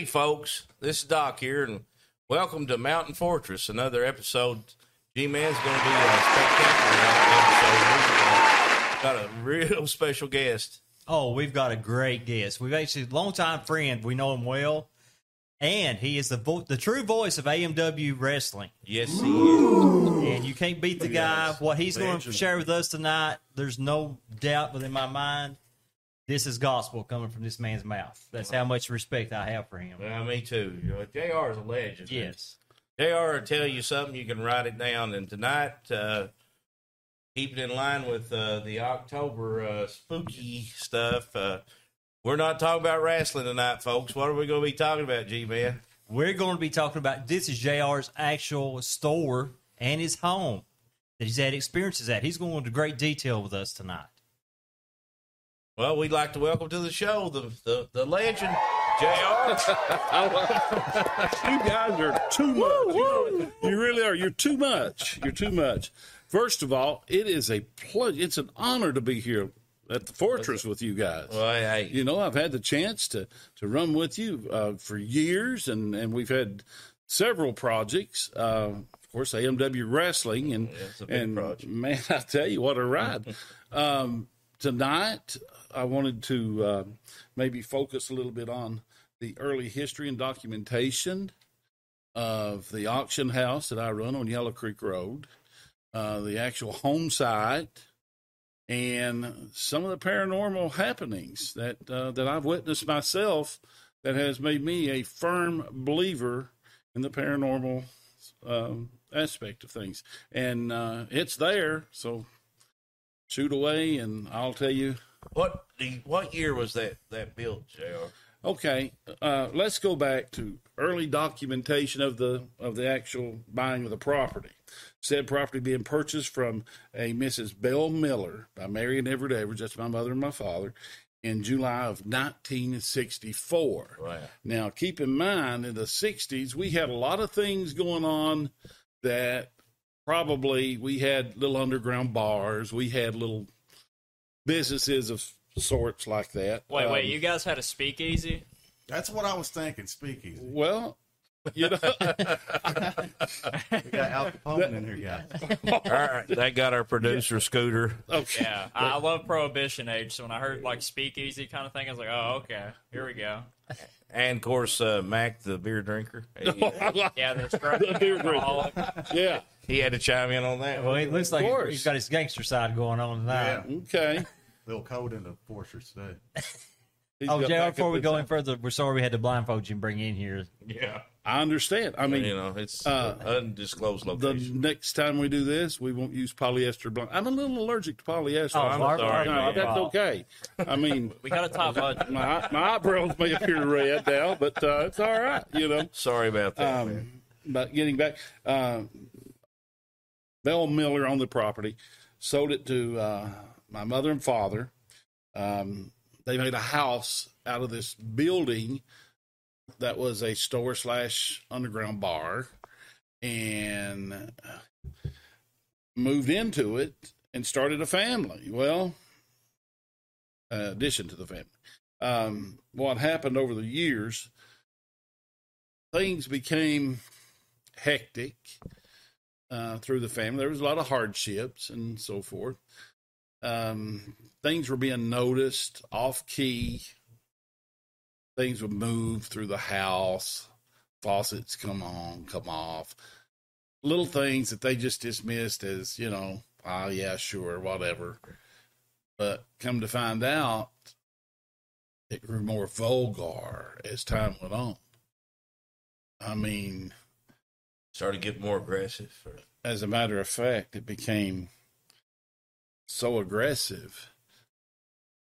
Hey, folks, this is Doc here, and welcome to Mountain Fortress, another episode. G Man's going to be uh, a spectacular episode. Got a real special guest. Oh, we've got a great guest. We've actually a longtime friend. We know him well, and he is the vo- the true voice of AMW wrestling. Yes, he is. And you can't beat the guy. What he's going to share with us tonight, there's no doubt within my mind. This is gospel coming from this man's mouth. That's how much respect I have for him. Well, me too. You know, Jr. is a legend. Yes. Jr. will tell you something, you can write it down. And tonight, uh, keeping in line with uh, the October uh, spooky stuff, uh, we're not talking about wrestling tonight, folks. What are we going to be talking about, G Man? We're going to be talking about this is JR's actual store and his home that he's had experiences at. He's going into great detail with us tonight. Well, we'd like to welcome to the show the the, the legend, Jr. You guys are too much. You, you really are. You're too much. You're too much. First of all, it is a pleasure. It's an honor to be here at the fortress with you guys. Well, hey, You know, I've had the chance to to run with you uh, for years, and and we've had several projects. Uh, of course, AMW wrestling, and big and project. man, I tell you what a ride. um, tonight, I wanted to uh, maybe focus a little bit on the early history and documentation of the auction house that I run on Yellow Creek Road, uh, the actual home site, and some of the paranormal happenings that uh, that I've witnessed myself that has made me a firm believer in the paranormal um, aspect of things. And uh, it's there, so shoot away, and I'll tell you. What the what year was that that built, Jr. Okay, uh, let's go back to early documentation of the of the actual buying of the property. Said property being purchased from a Mrs. Belle Miller by Mary and Everett Edwards. That's my mother and my father. In July of 1964. Right. Now, keep in mind, in the 60s, we had a lot of things going on that probably we had little underground bars, we had little businesses of sorts like that. Wait, wait, Um, you guys had a speakeasy? That's what I was thinking. Speakeasy. Well, you know, We got Al Capone in here, guys. All right, that got our producer Scooter. okay. Yeah, I I love Prohibition age, so when I heard like speakeasy kind of thing, I was like, oh, okay, here we go. And of course, uh, Mac, the beer drinker, he, Yeah, that's great. The beer drinker. Yeah. He had to chime in on that. Well, it looks like course. he's got his gangster side going on tonight. Yeah. Okay. Little cold in the fortress today. He's Oh, got JR, back before we go time. any further, we're sorry we had to blindfold you and bring you in here. Yeah, I understand. I mean, you know, it's uh, undisclosed location. the next time we do this, we won't use polyester blind. I'm a little allergic to polyester. Oh, I'm our- sorry, No, man. that's okay. I mean, We got a top budget. my my eyebrows may appear red now, but uh, it's all right. You know. Sorry about that. man. Um, but getting back, uh, Belle Miller on the property sold it to uh, my mother and father. Um, they made a house out of this building that was a store slash underground bar, and moved into it and started a family. Well, uh, addition to the family. Um, what happened over the years? Things became hectic uh, through the family. There was a lot of hardships and so forth. Um, things were being noticed off key. Things would move through the house. Faucets come on, come off. Little things that they just dismissed as, you know, ah, yeah, sure, whatever. But come to find out, it grew more vulgar as time went on. I mean, Started getting more aggressive. Or, as a matter of fact, it became so aggressive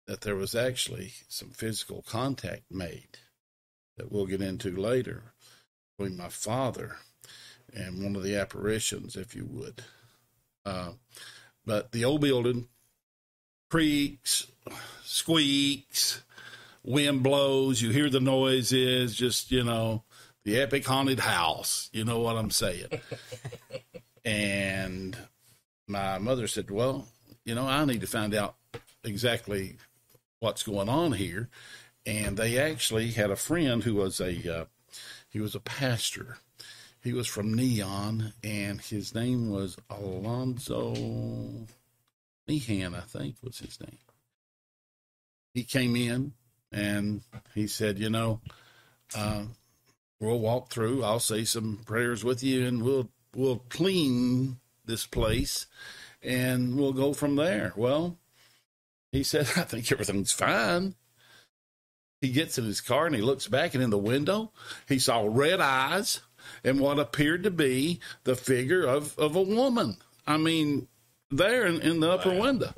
that there was actually some physical contact made that we'll get into later between my father and one of the apparitions, if you would. Uh, but the old building creaks, squeaks, wind blows, you hear the noises, just, you know, the epic haunted house. You know what I'm saying? and my mother said, Well, you know, I need to find out exactly what's going on here. and they actually had a friend who was a uh, he was a pastor. He was from Neon, and his name was Alonzo Meehan, I think was his name. He came in and he said, "You know, uh, we'll walk through. I'll say some prayers with you, and we'll we'll clean this place, and we'll go from there." Well, he said, "I think everything's fine." He gets in his car and he looks back, and in the window, he saw red eyes and what appeared to be the figure of, of a woman. I mean, there in, in the upper window.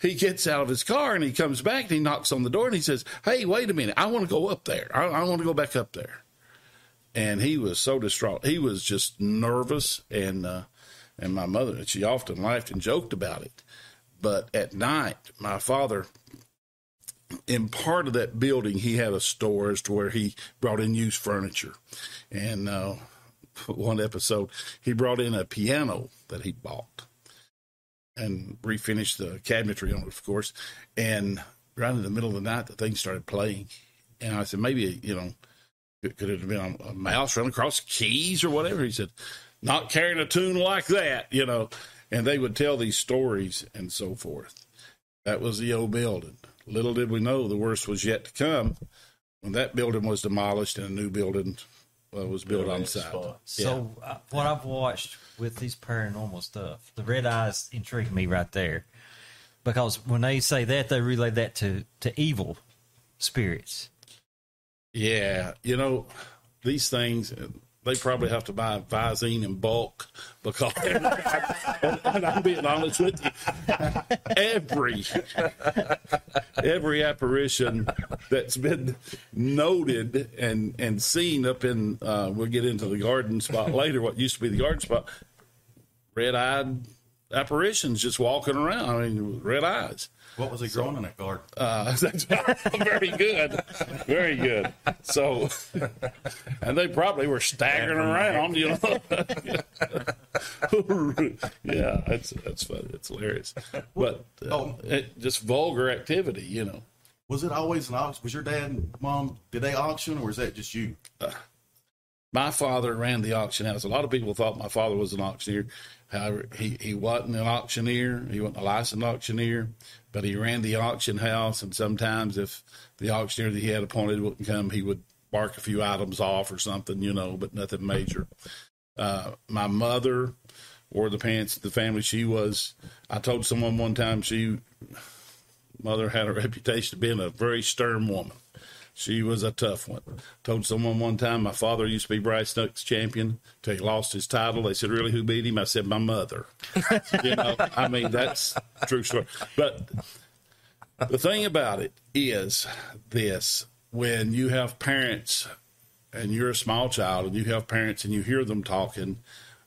He gets out of his car and he comes back and he knocks on the door and he says, Hey, wait a minute. I want to go up there. I, I want to go back up there. And he was so distraught. He was just nervous. And, uh, and my mother, she often laughed and joked about it. But at night, my father in part of that building, he had a store as to where he brought in used furniture. And uh, one episode, he brought in a piano that he bought and refinished the cabinetry on it, of course. And right in the middle of the night, the thing started playing. And I said, maybe, you know, could it have been a mouse running across keys or whatever? He said, not carrying a tune like that, you know. And they would tell these stories and so forth. That was the old building. Little did we know the worst was yet to come when that building was demolished and a new building uh, was built on site. So uh, what I've watched with these paranormal stuff, the red eyes intrigue me right there, because when they say that, they relate that to to evil spirits. Yeah, you know, these things they probably have to buy Visine in bulk because, and, and I'm being honest with you, every every apparition that's been noted and and seen up in uh, we'll get into the garden spot later. What used to be the garden spot, red eyed apparitions just walking around. I mean, red eyes. What was he growing in that garden? Uh, very good, very good. So, and they probably were staggering around, you know. yeah, that's that's funny. It's hilarious, but uh, Oh. it, just vulgar activity, you know. Was it always an auction? Was your dad and mom, did they auction or is that just you? My father ran the auction house. A lot of people thought my father was an auctioneer. However, he, he wasn't an auctioneer. He wasn't a licensed auctioneer, but he ran the auction house. And sometimes if the auctioneer that he had appointed wouldn't come, he would bark a few items off or something, you know, but nothing major. Uh, my mother wore the pants the family. She was, I told someone one time she, mother had a reputation of being a very stern woman. She was a tough one. Told someone one time my father used to be brass knucks champion till he lost his title. They said, "Really, who beat him?" I said, "My mother." you know, I mean that's true story. But the thing about it is this: when you have parents and you're a small child and you have parents and you hear them talking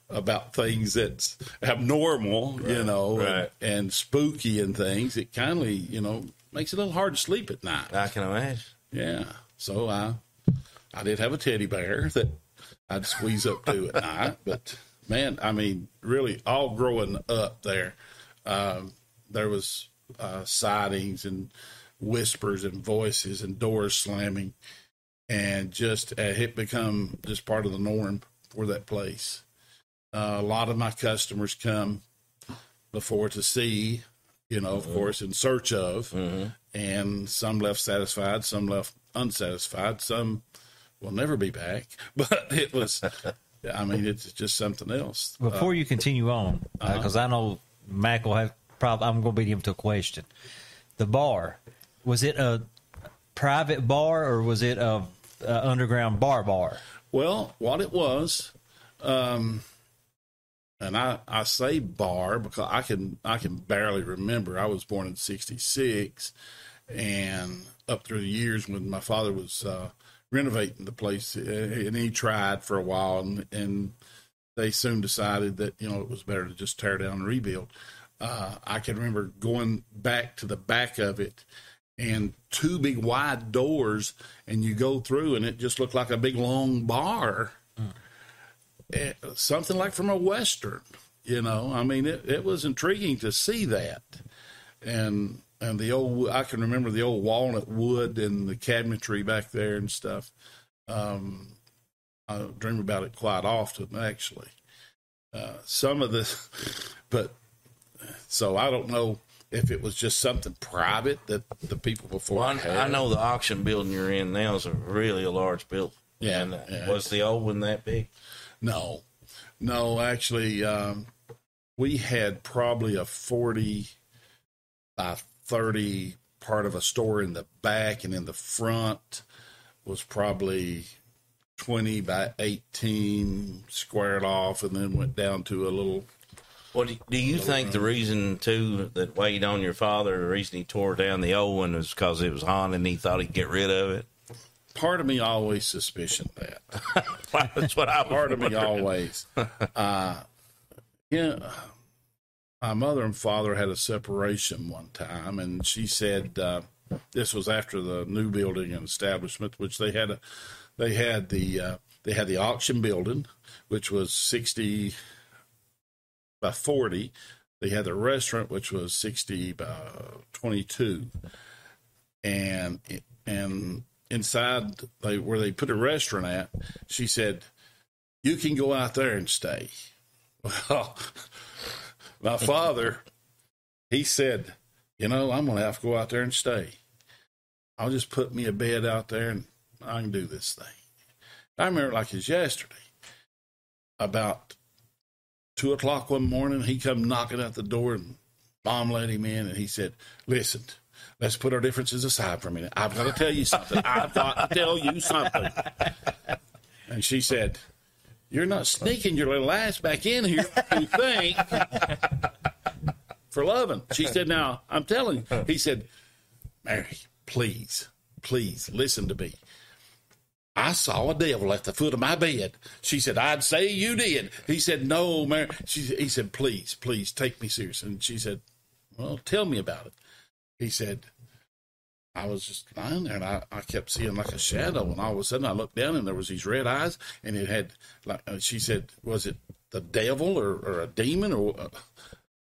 about things that's abnormal, you know, right. and, and spooky and things, it kind of, you know, makes it a little hard to sleep at night. I can imagine. Yeah. So I I did have a teddy bear that I'd squeeze up to at night. But man, I mean, really all growing up there, um, there was uh, sightings and whispers and voices and doors slamming and just uh, it become just part of the norm for that place. Uh, a lot of my customers come before to see, you know, of course, in search of, and some left satisfied, some left unsatisfied, some will never be back. But it was, I mean, it's just something else. Before you continue on, Uh-huh. because I know Mac will have probably, I'm going to beat him to a question. The bar was it a private bar or was it a, a underground bar bar? Well, what it was, um, and I, I say bar because I can I can barely remember. I was born in '66, and up through the years when my father was uh, renovating the place, uh, and he tried for a while, and, and they soon decided that you know it was better to just tear down and rebuild. Uh, I can remember going back to the back of it and two big wide doors, and you go through, and it just looked like a big long bar, Eh, something like from a western. You know, I mean, it, it was intriguing to see that, and and the old I can remember the old walnut wood and the cabinetry back there and stuff. Um, I dream about it quite often, actually. Uh, some of the, but so I don't know if it was just something private that the people before Well, I, had. I know the auction building you're in now is a really a large building. Yeah, And, uh, yeah. was the old one that big? No, no, actually, um, we had probably a 40 by 30 part of a store in the back, and in the front was probably 20 by 18 squared off, and then went down to a little. Well, do, you think the reason too that weighed on your father, the reason he tore down the old one, was because it was haunted and he thought he'd get rid of it? Part of me always suspicioned that. That's what I was part of me always. Uh, yeah, my mother and father had a separation one time, and she said uh, this was after the new building and establishment, which they had a they had the uh, they had the auction building, which was sixty by forty. They had the restaurant, which was sixty by twenty two, and and inside they where they put a restaurant at, she said, "You can go out there and stay." Well, my father, he said, "You know, I'm going to have to go out there and stay. I'll just put me a bed out there and I can do this thing." I remember it like it's yesterday. About two o'clock one morning, he come knocking at the door and mom let him in and he said, Listen, let's put our differences aside for a minute. I've got to tell you something. I've got to tell you something. And she said, You're not sneaking your little ass back in here, you think, for loving. She said, Now, I'm telling you. He said, Mary, please, please listen to me. I saw a devil at the foot of my bed. She said, I'd say you did. He said, No, Mary. She, he said, Please, please take me serious. And she said, Well, tell me about it. He said, I was just lying there and I, I kept seeing like a shadow. And all of a sudden I looked down and there was these red eyes and it had like, uh, she said, was it the devil or, or a demon or, uh,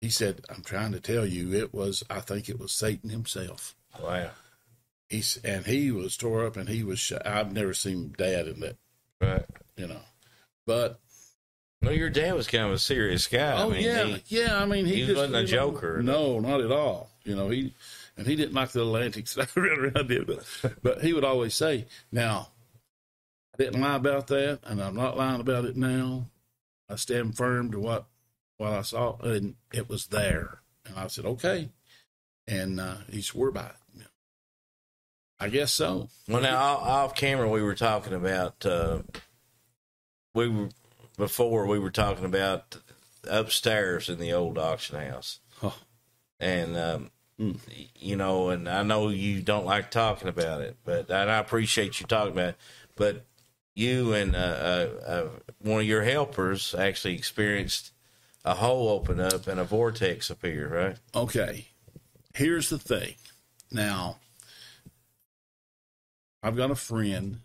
he said, I'm trying to tell you, it was, I think it was Satan himself. Wow. He's, and he was tore up and he was, sh- I've never seen dad in that, Right. you know, but No, your dad was kind of a serious guy. Oh I mean, yeah, he- yeah. I mean, he, he just, wasn't a joker. No, not at all. You know, he and he didn't like the little antics that I ran around did, but but he would always say, "Now, I didn't lie about that, and I'm not lying about it now. I stand firm to what what I saw, and it was there." And I said, "Okay," and uh, he swore by it. I guess so. Well, now off, off camera, we were talking about uh, we were before we were talking about upstairs in the old auction house, Huh. and um, you know, and I know you don't like talking about it, but and I appreciate you talking about it, but you and uh, uh, uh, one of your helpers actually experienced a hole open up and a vortex appear, right? Okay, here's the thing. Now, I've got a friend,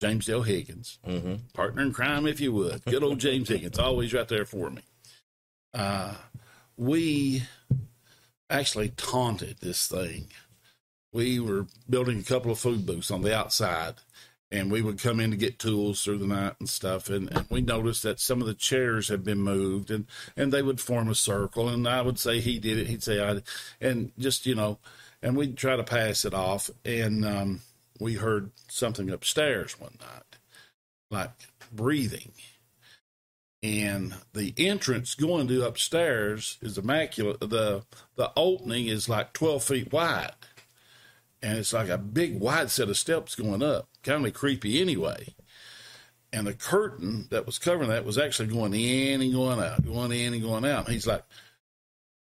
James Dale Higgins, Mm-hmm. partner in crime, if you would. Good old James Higgins, always right there for me. Uh, we actually taunted this thing. We were building a couple of food booths on the outside, and we would come in to get tools through the night and stuff. And, and we noticed that some of the chairs had been moved, and, and they would form a circle. And I would say he did it, he'd say I. And just, you know, and we'd try to pass it off. And um, we heard something upstairs one night, like breathing. And the entrance going to upstairs is immaculate. The the opening is like twelve feet wide, and it's like a big wide set of steps going up. Kind of creepy anyway. And the curtain that was covering that was actually going in and going out, going in and going out. And he's like,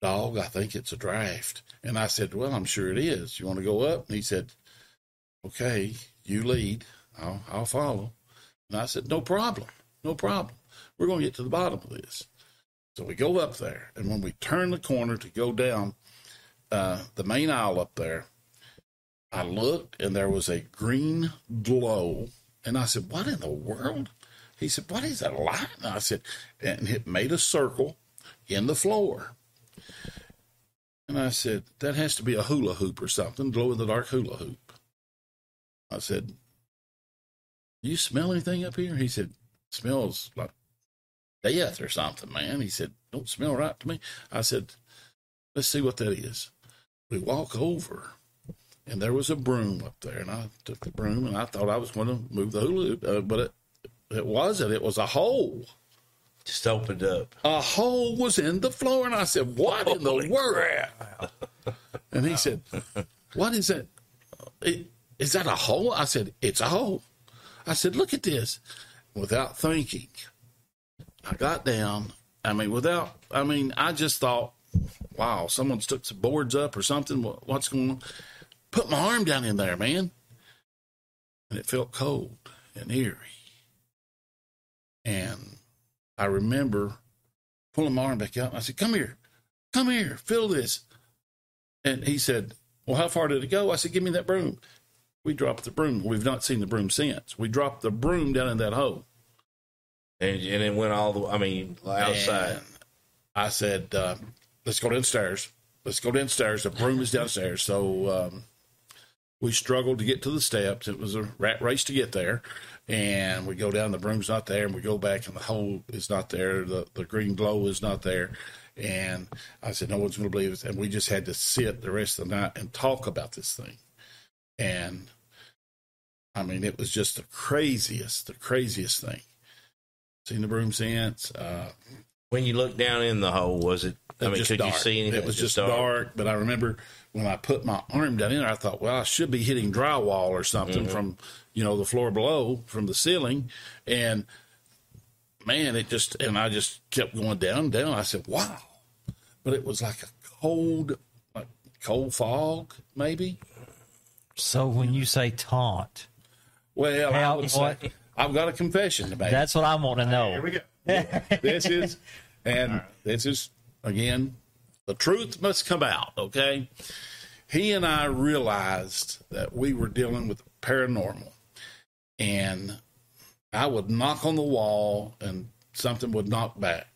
"Dog, I think it's a draft." And I said, "Well, I'm sure it is. You want to go up?" And he said, "Okay, you lead. I'll I'll follow." And I said, "No problem, no problem. We're going to get to the bottom of this." So we go up there, and when we turn the corner to go down uh, the main aisle up there, I looked, and there was a green glow, and I said, "What in the world?" He said, "What is that light?" And I said, and it made a circle in the floor. And I said, that has to be a hula hoop or something, glow in the dark hula hoop. I said, Do you smell anything up here? He said, smells like death or something, man. He said, don't smell right to me. I said, let's see what that is. We walk over and there was a broom up there and I took the broom and I thought I was going to move the hula hoop, uh, but it, it wasn't. It was a hole. Just opened up. A hole was in the floor. And I said, what in the world? And he said, what is that? "It- Is that a hole? I said, it's a hole. I said, look at this. Without thinking, I got down. I mean, without, I mean, I just thought, wow, someone's took some boards up or something. What, what's going on? Put my arm down in there, man. And it felt cold and eerie. And I remember pulling my arm back out. I said, come here, come here, feel this. And he said, well, how far did it go? I said, give me that broom. We dropped the broom. We've not seen the broom since. We dropped the broom down in that hole. And, and it went all the I mean, outside. And I said, uh, let's go downstairs. Let's go downstairs. The broom is downstairs. So um, we struggled to get to the steps. It was a rat race to get there. And we go down, the broom's not there. And we go back, and the hole is not there. The, the green glow is not there. And I said, no one's going to believe us. And we just had to sit the rest of the night and talk about this thing. And I mean, it was just the craziest, the craziest thing. Seen the broom since. Uh, When you looked down in the hole, was it? I it mean, was could just you dark. see anything? It was just dark. But I remember when I put my arm down in there, I thought, well, I should be hitting drywall or something Mm-hmm. from, you know, the floor below from the ceiling. And man, it just, and I just kept going down down. I said, wow. But it was like a cold, like cold fog, maybe. So when you say taunt, Well, I How- would say, what? I've got a confession to make. that's what I want to know. Here we go. this is, and this is again, the truth must come out. Okay, he and I realized that we were dealing with paranormal, and I would knock on the wall, and something would knock back,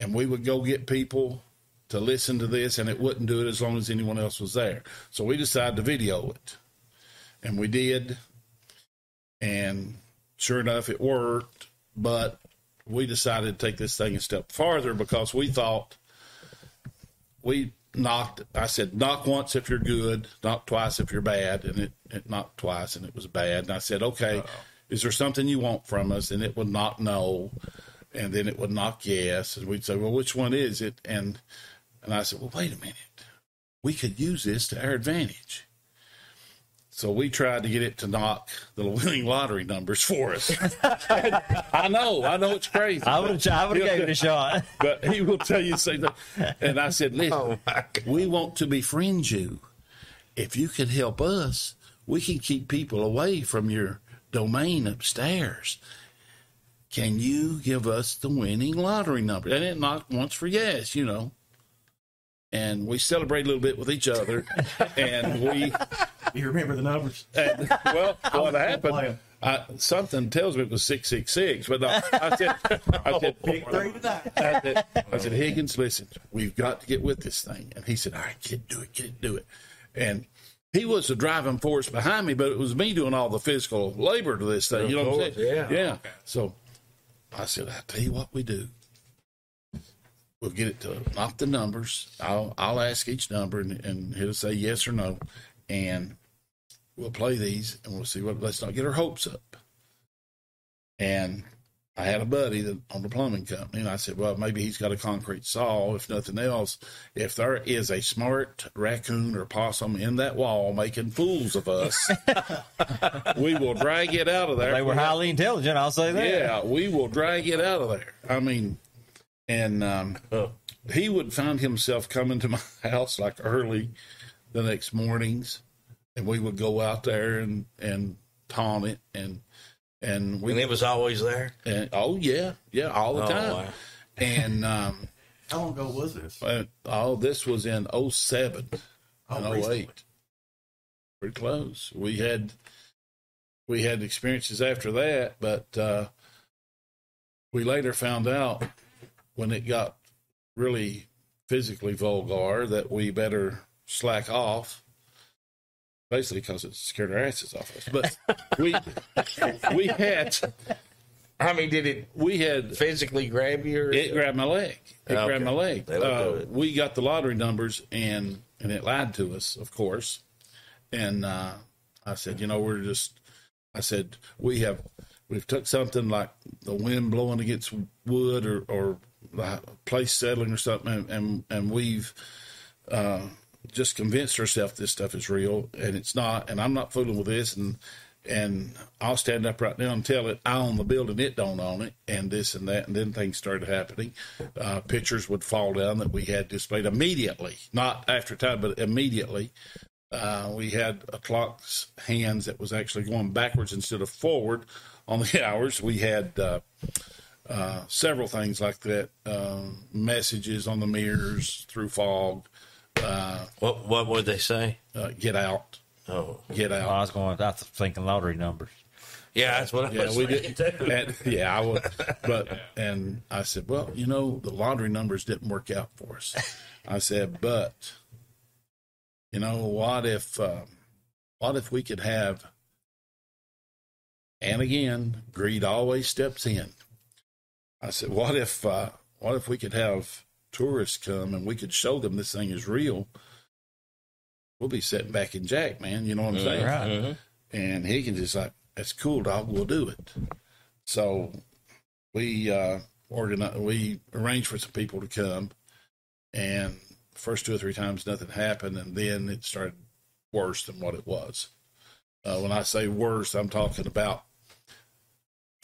and we would go get people to listen to this, and it wouldn't do it as long as anyone else was there. So we decided to video it, and we did, and sure enough, it worked. But we decided to take this thing a step farther because we thought we knocked. I said, knock once if you're good, knock twice if you're bad, and it, it knocked twice and it was bad. And I said, okay, is there something you want from us? And it would knock no, and then it would knock yes, and we'd say, well, which one is it? And and I said, well, wait a minute, we could use this to our advantage. So we tried to get it to knock the winning lottery numbers for us. I know, I know it's crazy. I would have I would have gave it a shot. but he will tell you the same thing. And I said, listen, Oh, we want to befriend you. If you can help us, we can keep people away from your domain upstairs. Can you give us the winning lottery number? And it knocked once for yes, you know. And we celebrate a little bit with each other. and we You remember the numbers? and, well, what happened? I, something tells me it was six six six, but no, I said, I said, Pick three tonight. I said, I said, Higgins, listen, we've got to get with this thing. And he said, all right, kid, do it, it, do it. And he was the driving force behind me, but it was me doing all the physical labor to this thing. You know what I'm saying? yeah. Yeah. So I said, I'll tell you what we do. We'll get it to knock the numbers. I'll I'll ask each number and, and he'll say yes or no. And we'll play these and we'll see what let's not get our hopes up. And I had a buddy that on the plumbing company, and I said, "Well, maybe he's got a concrete saw. If nothing else, if there is a smart raccoon or possum in that wall making fools of us, we will drag it out of there. They were highly intelligent. I'll say that. Yeah, we will drag it out of there. I mean, and um, Oh. he would find himself coming to my house like early the next mornings, and we would go out there and and taunt it and and we And it was always there. and, oh yeah yeah all the Oh, time wow. and um How long ago was this? uh, oh this was in 07 Oh, and recently. 08 pretty close we had we had experiences after that but uh we later found out when it got really physically vulgar that we better slack off. Basically, because it scared our asses off us. But we we had I mean, did it we had physically grab you? Or it grabbed my leg. It Okay. grabbed my leg. That would do Uh, we got the lottery numbers and and it lied to us, of course. And uh, I said, you know, we're just. I said we have we've took something like the wind blowing against wood or or place settling or something, and and, and we've. Uh, just convinced ourselves this stuff is real and it's not and i'm not fooling with this and and I'll stand up right now and tell it I own the building, it don't own it, and this and that, and then things started happening. Uh, pictures would fall down that we had displayed immediately, not after time, but immediately. Uh, we had a clock's hands that was actually going backwards instead of forward on the hours. We had uh, uh, several things like that, um, messages on the mirrors through fog. Uh, what? What would they say? uh, get out, Oh, get out. I was going. I was thinking lottery numbers. yeah, that's what I Yeah, was we thinking did. too. And, yeah, I would. But and I said, well, you know, the lottery numbers didn't work out for us. I said, but you know, what if, um, what if we could have? And again, greed always steps in. I said, what if, uh, what if we could have tourists come and we could show them this thing is real? We'll be sitting back in Jack, man. You know what I'm saying? Right. Mhm. and he can just like that's cool dog we'll do it so we uh organize we arranged for some people to come and first two or three times nothing happened and then it started worse than what it was uh, when i say worse i'm talking about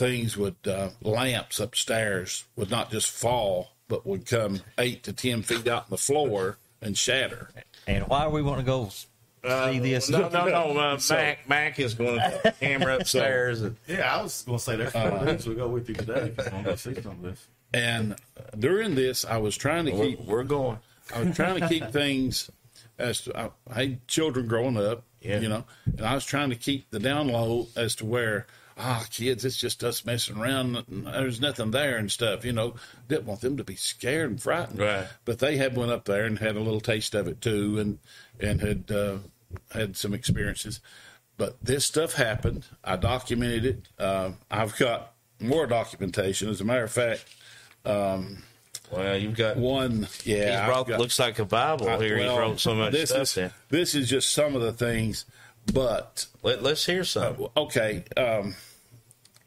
things would uh, lamps upstairs would not just fall but would come eight to ten feet out on the floor and shatter And why are we want to go see this? No, no, no. Uh, So- Mac, Mac is going to the camera upstairs. and, Yeah, I was going to say there's four dudes will go with you today if you want to see some of this. and during this i was trying to we're, keep we're going. I was trying to keep things as to, I, I had children growing up, Yeah. you know, and I was trying to keep the down low as to where, ah, kids, it's just us messing around. There's nothing there and stuff, you know. Didn't want them to be scared and frightened. Right. But they had went up there and had a little taste of it too, and and had uh, had some experiences. But this stuff happened. I documented it. Uh, I've got more documentation. As a matter of fact, Well, you've got. one, yeah, I've got- looks like a Bible here. well, he wrote so much this stuff is. This is just some of the things, but Let, let's hear some. okay. Um,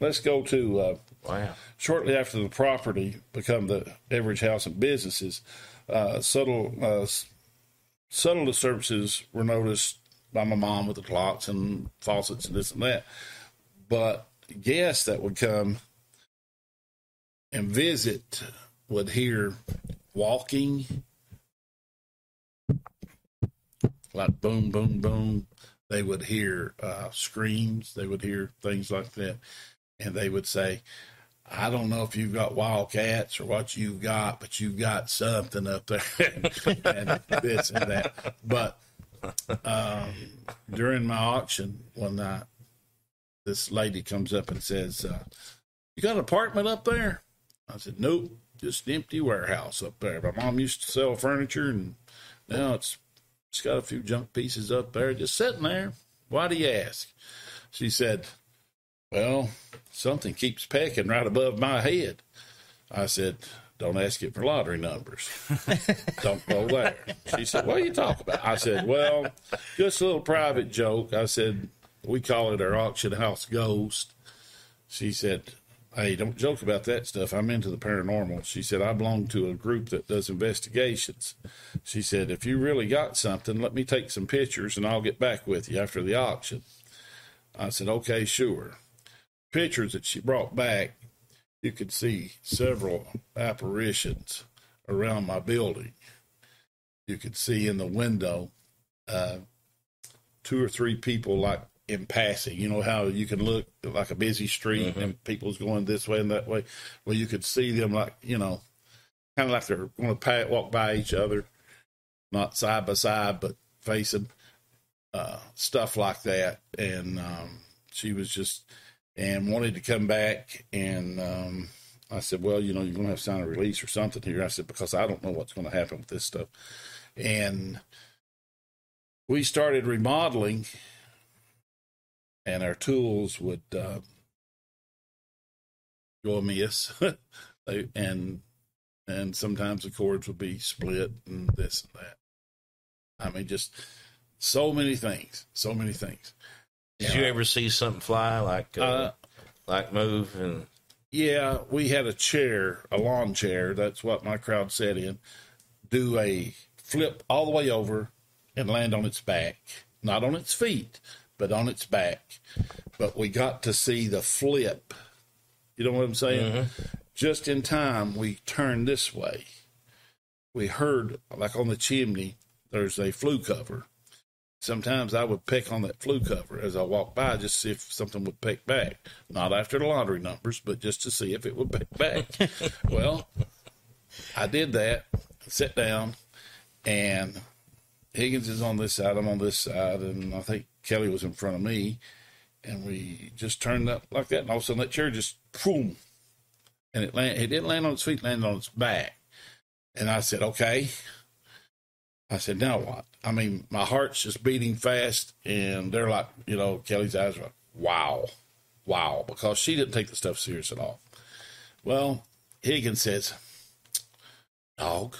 let's go to uh, Wow. shortly after the property become the average house and businesses. Uh, subtle uh, subtle disturbances were noticed by my mom with the clocks and faucets and this and that, but guests that would come and visit would hear walking like boom, boom, boom. They would hear uh, screams. They would hear things like that. And they would say, I don't know if you've got wildcats or what you've got, but you've got something up there. and this and that. But um, during my auction one night, this lady comes up and says, uh, You got an apartment up there? I said, Nope, just an empty warehouse up there. My mom used to sell furniture, and now it's it's got a few junk pieces up there just sitting there. Why do you ask? She said, Well, something keeps pecking right above my head. I said, Don't ask it for lottery numbers. Don't go there. She said, What are you talking about? I said, Well, just a little private joke. I said, We call it our auction house ghost. She said, Hey, don't joke about that stuff. I'm into the paranormal. She said, I belong to a group that does investigations. She said, If you really got something, let me take some pictures and I'll get back with you after the auction. I said, Okay, sure. Pictures that she brought back, you could see several apparitions around my building. You could see in the window uh, two or three people like in passing. You know how you can look like a busy street and people's going this way and that way. Well, you could see them like you know, kind of like they're going to walk by each other, not side by side, but facing uh, stuff like that. And um, she was just and wanted to come back and um, I said, well, you know, you're going to have to sign a release or something here. I said, because I don't know what's going to happen with this stuff. And we started remodeling, and our tools would uh, go amiss. And and sometimes the cords would be split and this and that. I mean, just so many things, so many things. Did you ever see something fly like uh, Uh, like move and Yeah, we had a chair, a lawn chair. That's what my crowd sat in. Do a flip all the way over and land on its back, not on its feet, but on its back. But we got to see the flip. You know what I'm saying? Just in time, we turned this way. We heard, like on the chimney, there's a flue cover. Sometimes I would peck on that flue cover as I walked by just to see if something would peck back. Not after the lottery numbers, but just to see if it would peck back. well, I did that, sat down, and Higgins is on this side, I'm on this side, and I think Kelly was in front of me. And we just turned up like that, and all of a sudden that chair just boom, and it land, it didn't land on its feet, it landed on its back. And I said, okay. I said, now what? I mean, my heart's just beating fast, and they're like, you know, Kelly's eyes are like, wow, wow, because she didn't take the stuff serious at all. Well, Higgins says, dog,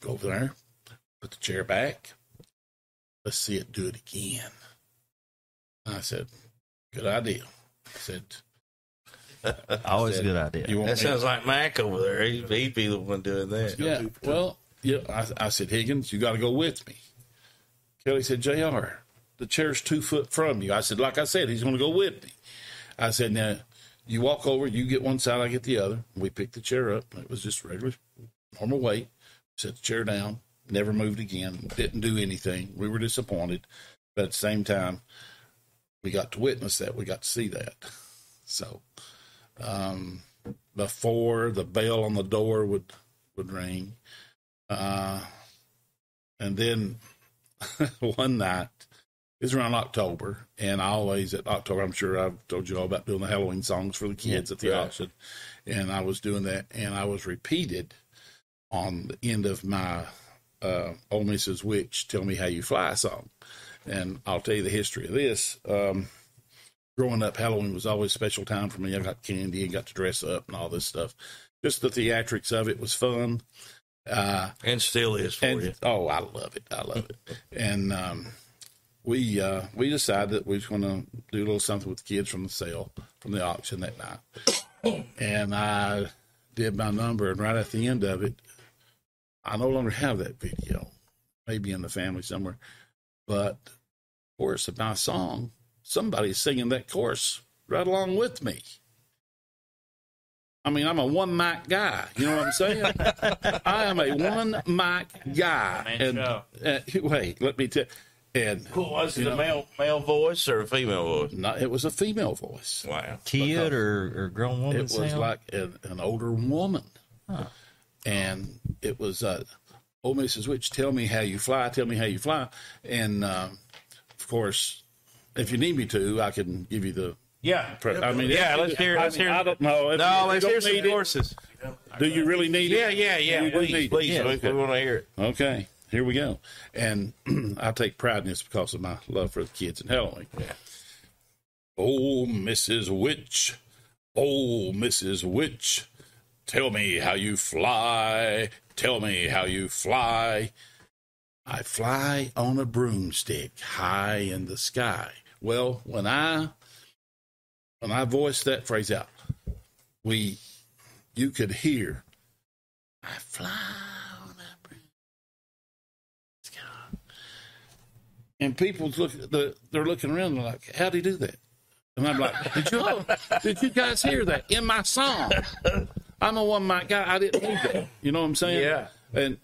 go over there, put the chair back. Let's see it do it again. I said, good idea. I said, Always a good idea. you want that me- sounds like Mac over there. He, he'd be the one doing that. Yeah. Well, yeah. I, I said, Higgins, you got to go with me. Kelly said, Jr. The chair's two foot from you. I said, like I said, he's going to go with me. I said, now you walk over, you get one side, I get the other. We picked the chair up. It was just regular, normal weight. Set the chair down. Never moved again. Didn't do anything. We were disappointed, but at the same time, we got to witness that. We got to see that. So, um, before the bell on the door would would ring. Uh, and then one night, it was around October, and I always at October, I'm sure I've told you all about doing the Halloween songs for the kids at the Right. auction. And I was doing that, and I was repeated on the end of my uh, Old Mrs. Witch Tell Me How You Fly song. And I'll tell you the history of this. Um, growing up, Halloween was always a special time for me. I got candy and got to dress up and all this stuff. Just the theatrics of it was fun. Uh, And still is for and you. oh, I love it. I love it. and um, we uh, we decided that we was going to do a little something with the kids from the sale from the auction that night. and I did my number, and right at the end of it, I no longer have that video. Maybe in the family somewhere, but chorus of my song, somebody's singing that chorus right along with me. I mean, I'm a one mic guy. You know what I'm saying? I am a one mic guy. Man and show. uh, wait, let me tell. And who Was it you a male male voice or a female voice? no, it was a female voice. Wow. Kid or, or grown woman It was sound? like an, an older woman, and it was uh, "Oh, Mrs. Witch, tell me how you fly. Tell me how you fly." And um, of course, if you need me to, I can give you the. Yeah. I mean, Yeah, if- let's hear- I let's hear- I don't know. If No, you- let's you hear don't some need it, courses. Do you really need Yeah, it? yeah, yeah. You do Please, need it. please. Yeah, we, we want to hear it. Okay, here we go. And I take pride in this because of my love for the kids and Halloween. Yeah. Oh, Mrs. Witch, oh, Mrs. Witch, tell me how you fly. Tell me how you fly. I fly on a broomstick high in the sky. Well, when I when I voiced that phrase out, we you could hear I fly on a broomstick. And people's look the they're looking around they're like, How'd he do that? And I'm like, Did you all, did you guys hear that in my song? I'm a one mic guy. I didn't need that. You know what I'm saying? Yeah. And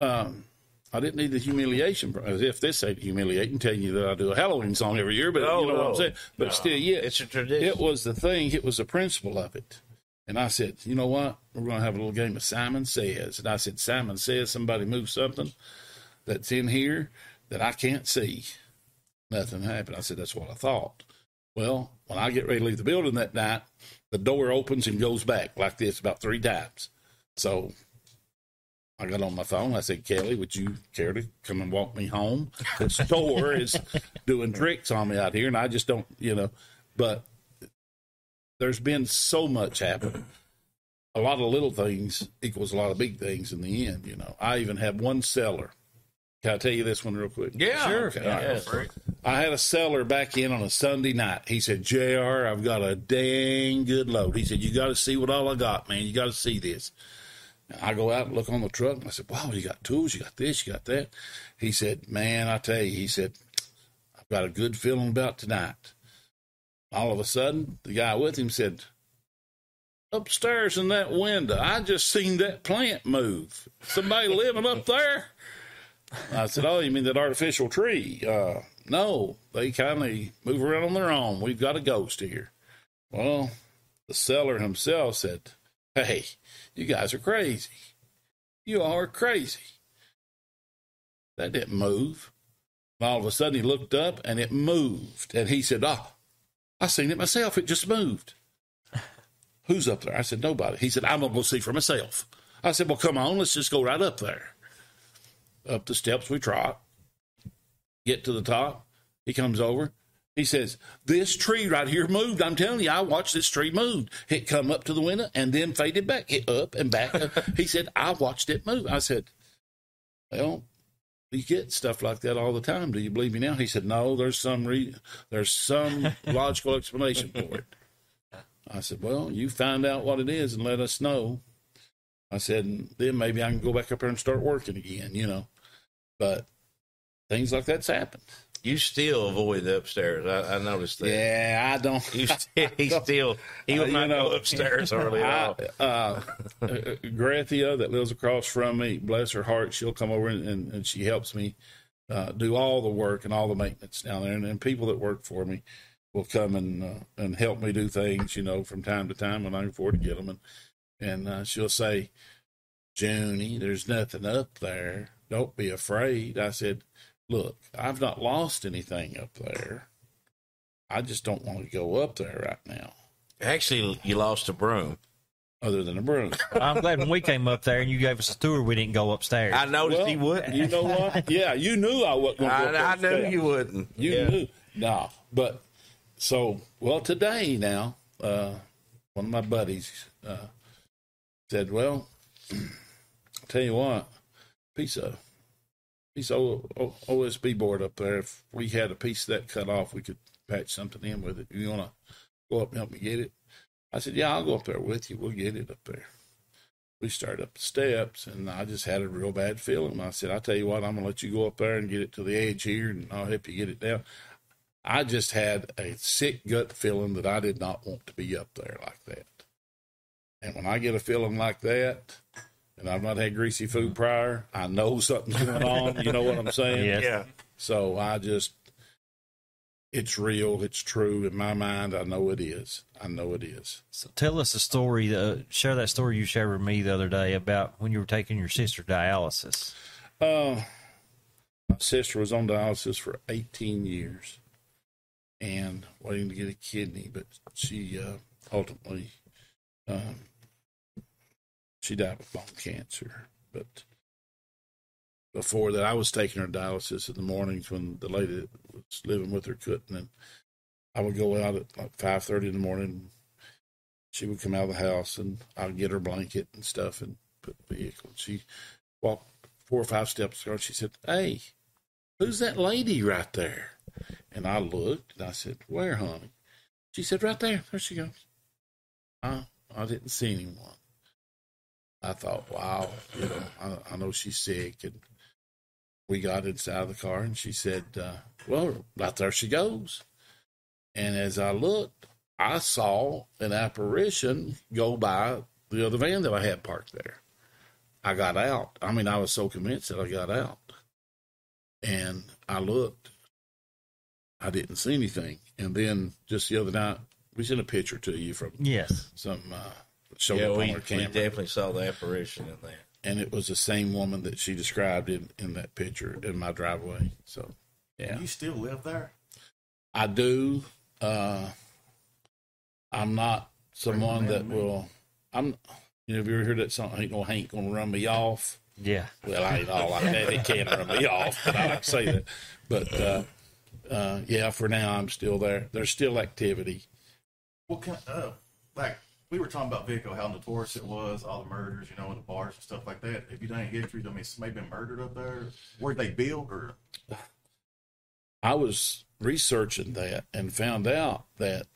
um I didn't need the humiliation, as if this ain't humiliating, telling you that I do a Halloween song every year, but No, you know what. I'm saying. But No. still, yeah, It's a tradition. it was the thing. It was the principle of it. And I said, you know what? We're going to have a little game of Simon Says. And I said, Simon Says somebody move something that's in here that I can't see. Nothing happened. I said, that's what I thought. Well, when I get ready to leave the building that night, the door opens and goes back like this about three times. So I got on my phone. I said, Kelly, would you care to come and walk me home? The store is doing tricks on me out here, and I just don't, you know. But there's been so much happen. A lot of little things equals a lot of big things in the end, you know. I even had one seller. Can I tell you this one real quick? Yeah, Sure. Okay, all right. Yeah. I had a seller back in on a Sunday night. He said, JR, I've got a dang good load. He said, You got to see what all I got, man. You got to see this. I go out and look on the truck. And I said, Wow, you got tools, you got this, you got that. He said, Man, I tell you, he said, I've got a good feeling about tonight. All of a sudden, the guy with him said, Upstairs in that window, I just seen that plant move. Somebody living up there? I said, "Oh, you mean that artificial tree?" Uh, no, they kind of move around on their own. We've got a ghost here. Well, the seller himself said, "Hey, you guys are crazy. You are crazy." That didn't move. All of a sudden, he looked up and it moved, and he said, "Ah, I seen it myself. It just moved." Who's up there? I said, "Nobody." He said, "I'm gonna go see for myself." I said, "Well, come on, let's just go right up there." up the steps we trot, get to the top. He comes over. He says, This tree right here moved. I'm telling you, I watched this tree move. It come up to the window and then faded back. It up and back. he said, I watched it move. I said, Well, you get stuff like that all the time. Do you believe me now? He said, No, there's some re- there's some logical explanation for it. I said, Well, you find out what it is and let us know. I said, then maybe I can go back up there and start working again, you know. But things like that's happened. You still avoid the upstairs. I, I noticed that. Yeah, I don't. You still, he still, he would Uh, not know, go upstairs early at all. uh, uh, Grathia that lives across from me, bless her heart, she'll come over and, and, and she helps me uh, do all the work and all the maintenance down there. And, and people that work for me will come and uh, and help me do things, you know, from time to time when I can afford to get them. And and uh, she'll say, Junie, there's nothing up there. Don't be afraid. I said, Look, I've not lost anything up there. I just don't want to go up there right now, Actually, you lost a broom. other than a broom. I'm glad when we came up there and you gave us a tour, we didn't go upstairs. I noticed Well, he wouldn't. You know what? Yeah, you knew I wasn't going to go I, I knew you wouldn't. You Yeah. knew. No, but so well today now, uh, one of my buddies uh, said, "Well, I'll tell you what, piece of piece of O- O- OSB board up there. If we had a piece of that cut off, we could patch something in with it. You want to go up and help me get it?" I said, "Yeah, I'll go up there with you. We'll get it up there." We started up the steps, and I just had a real bad feeling. I said, "I'll tell you what, I'm gonna let you go up there and get it to the edge here, and I'll help you get it down." I just had a sick gut feeling that I did not want to be up there like that. And when I get a feeling like that, and I've not had greasy food prior, I know something's going on. You know what I'm saying? Yes. Yeah. So I just, it's real. It's true in my mind. I know it is. I know it is. So tell us a story. Uh, share that story you shared with me the other day about when you were taking your sister dialysis. Uh, my sister was on dialysis for 18 years and waiting to get a kidney, but she uh, ultimately um, she died of bone cancer. But before that, I was taking her dialysis in the mornings when the lady that was living with her couldn't, and I would go out at like 5:30 in the morning. She would come out of the house, and I'd get her blanket and stuff, and put the vehicle. She walked four or five steps ago. She said, Hey, who's that lady right there? And I looked and I said, Where, honey? She said, Right there. There she goes. I, I didn't see anyone. I thought, wow, you know, I, I know she's sick. And we got inside of the car and she said, uh, Well, right there she goes. And as I looked, I saw an apparition go by the other van that I had parked there. I got out. I mean, I was so convinced that I got out. And I looked. I didn't see anything. And then just the other night, we sent a picture to you from Yes. some uh, showed Yeah, up on we, our we definitely saw the apparition in that. and it was the same woman that she described in, in that picture in my driveway. So, yeah. You still live there? I do. Uh, I'm not someone that will. I'm. You know, if you ever hear that song? Ain't no Hank gonna run me off. Yeah. Well, I ain't all like that. It can't run me off, but I like to say that. But uh, uh, yeah, for now, I'm still there. There's still activity. What kind? Uh, like we were talking about Vicco, how notorious it was, all the murders, you know, in the bars and stuff like that. If you done history? I mean, somebody been murdered up there? Where'd they build or? I was researching that and found out that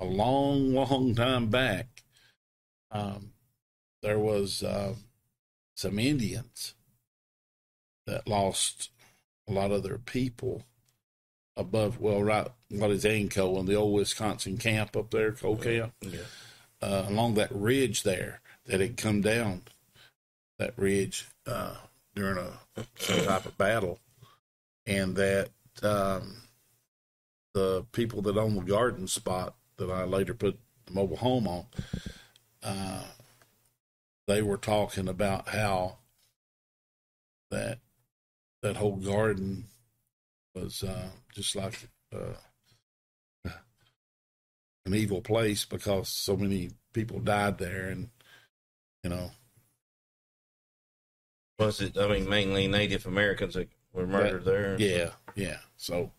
a long, long time back, um, there was uh, some Indians that lost a lot of their people above, well, right, what is Anco and the old Wisconsin camp up there, coal camp, Yeah. uh, along that ridge there that had come down that ridge uh, during a some type of battle, and that um, the people that own the garden spot that I later put the mobile home on, uh, they were talking about how that that whole garden was uh, just like uh, an evil place because so many people died there, and you know, Was it? I mean, mainly Native Americans that were murdered there. yeah, yeah. So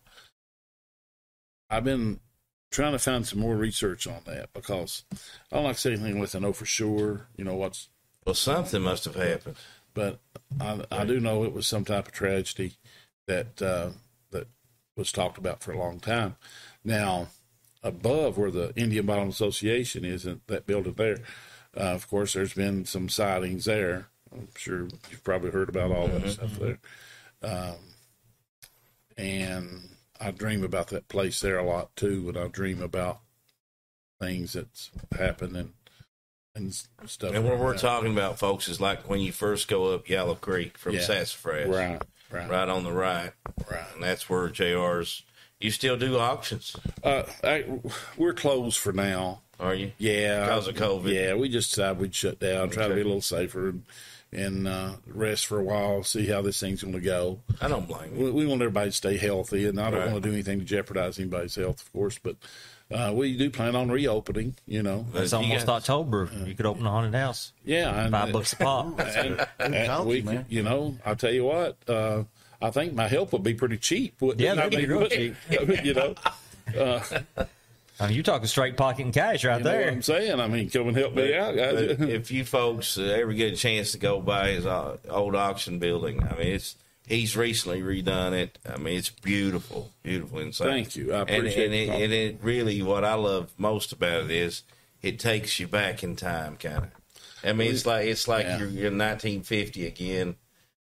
I've been trying to find some more research on that because I don't like to say anything unless I know for sure, you know what's Well, something must have happened. but I, I do know it was some type of tragedy that uh, that was talked about for a long time. Now, above where the Indian Bottom Association is, in that building there, uh, of course, there's been some sightings there. I'm sure you've probably heard about all that stuff there. Um, and I dream about that place there a lot too. When I dream about things that's happened and and stuff. And what like we're that. talking about, folks, is like when you first go up Yellow Creek from Yeah. Sassafras, right, right, right on the right, right. and that's where JR's. You still do auctions, Uh, I, we're closed for now. are you? Yeah, Because of COVID. Yeah, we just decided we'd shut down, try to be a little safer, and, and uh, rest for a while, see how this thing's going to go. I don't blame you. We, we want everybody to stay healthy, and I don't Right. want to do anything to jeopardize anybody's health, of course. But uh, we do plan on reopening. You know, It's almost guys- October. You could open a haunted house. yeah, and, Five bucks a pop. and, and Good we, man. you know, I tell you what, uh, I think my help would be pretty cheap. Wouldn't Yeah, it? That'd be real cheap. you know, I mean, you're talking straight pocket and cash right you know what there. I'm saying. I mean, come and help me out, guys. If you folks uh, ever get a chance to go by his uh, old auction building, I mean, it's he's recently redone it. I mean, it's beautiful, beautiful inside. Thank you. I and, appreciate and, it, and it really, what I love most about it is it takes you back in time, kind of. I mean, it's like it's like Yeah. you're, you're 1950 again,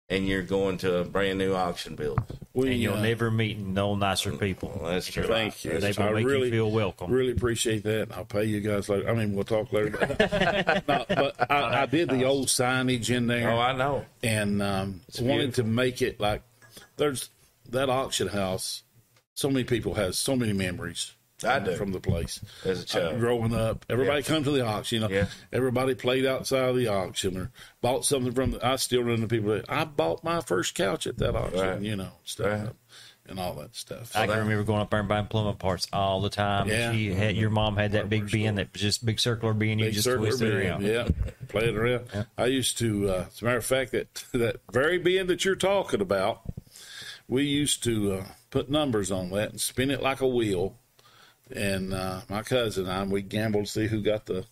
and you're going to a brand new auction building. we, And you'll uh, never meet no nicer people. Well, that's true. Thank you. They will make really, you feel welcome. Really appreciate that. I'll pay you guys later. I mean, we'll talk later. no, but I, I did the old signage in there Oh, I know. and um, wanted to make it like there's that auction house. So many people has so many memories. I do. from the place. As a child. growing up, everybody come to the auction. You know, Yeah. everybody played outside of the auction or bought something from. The, I still run the people. That, I bought my first couch at that auction. Right. You know, stuff Right. and all that stuff. I can remember going up there and buying plumbing parts all the time. Yeah. She had your mom had that big bin that was just big circular bin. You Big just circular twist it around. Yeah, play it around. I used to, uh, as a matter of fact, that that very bin that you're talking about, we used to uh, put numbers on that and spin it like a wheel. And uh, my cousin and I, we gambled to see who got the.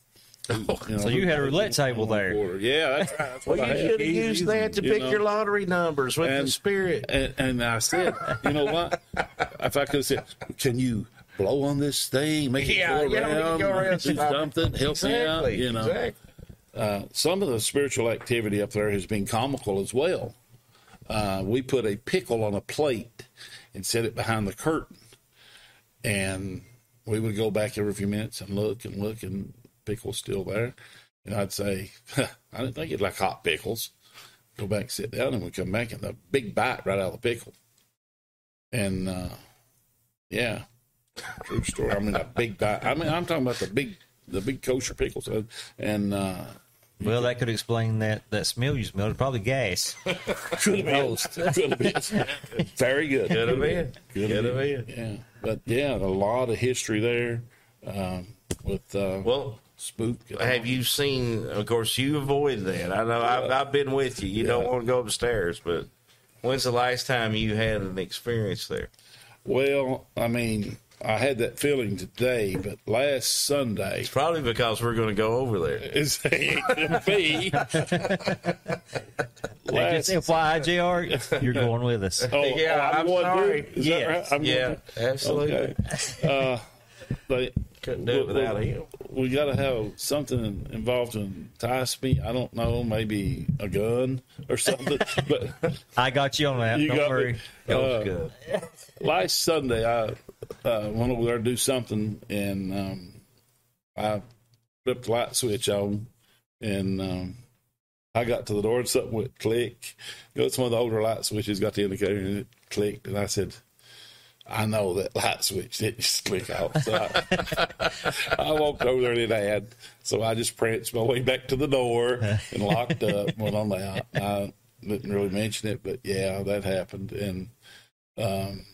who, you know, So you had a roulette the table there. quarter. Yeah, that's, right. that's Well, I you should have used that to You pick know. your lottery numbers with And- the spirit. And, and I said, you know what? If I could have said, can you blow on this thing, make it Yeah, go yeah, make it around, go around, do something, help me out, Exactly. you know? Exactly. Uh, some of the spiritual activity up there has been comical as well. Uh, we put a pickle on a plate and set it behind the curtain, and we would go back every few minutes and look and look, and pickle's still there. And I'd say, I didn't think you'd like hot pickles. Go back, sit down, and we come back, and the big bite right out of the pickle. And uh, yeah, true story. I mean, a big bite. I mean, I'm talking about the big, the big kosher pickles, and uh, Well, that could explain that that smell you smelled. Probably gas. Could have been. Could have been. Very good. Could have been. Could Could have been. been. Yeah, but yeah, a lot of history there. Um, with uh, Well, spook. have you seen? Of course, you avoid that. I know. I've, I've been with you. You don't want to go upstairs, but when's the last time you had an experience there? Well, I mean, I had that feeling today, but last Sunday It's probably because we're going to go over there. is it be. Hey, just FYI, Jr. You're going with us. Oh, Yeah, I'm, I'm going sorry. To, is Yes. that right? I'm Yeah, going absolutely. to, okay. Uh, but Couldn't do it without him. we got to have something involved to entice me. I don't know, maybe a gun or something. but I got you on that. you Don't got worry. me. That was Uh, good. last Sunday, I uh, went over there to do something, and um, I flipped the light switch on, and um, I got to the door, and something went click. You know, it's one of the older light switches, got the indicator, and it clicked, and I said, I know that light switch didn't just click off. So I, I walked over there and it had. So I just pranced my way back to the door and locked up, went on out. I didn't really mention it, but yeah, that happened. And um,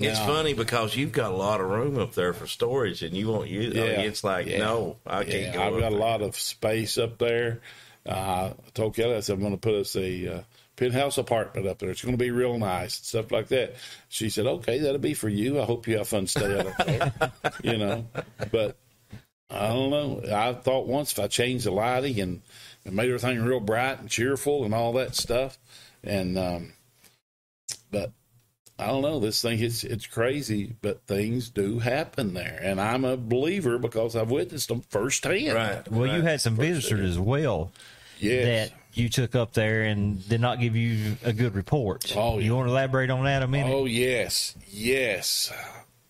It's funny because you've got a lot of room up there for storage, and you won't use. it. Yeah, it's like yeah. no, I can't go. I've got a lot of space up there. Uh, I told Kelly, I said, I'm going to put us a uh, penthouse apartment up there. It's going to be real nice, stuff like that. She said, okay, that'll be for you. I hope you have fun staying up there, you know. But I don't know. I thought once if I changed the lighting and, and made everything real bright and cheerful and all that stuff, and um, but I don't know. This thing it's it's crazy, but things do happen there, and I'm a believer because I've witnessed them firsthand. Right. Well, you had some visitors as well Yes. that you took up there and did not give you a good report. Oh, yeah. You want to elaborate on that a minute? Oh yes, yes.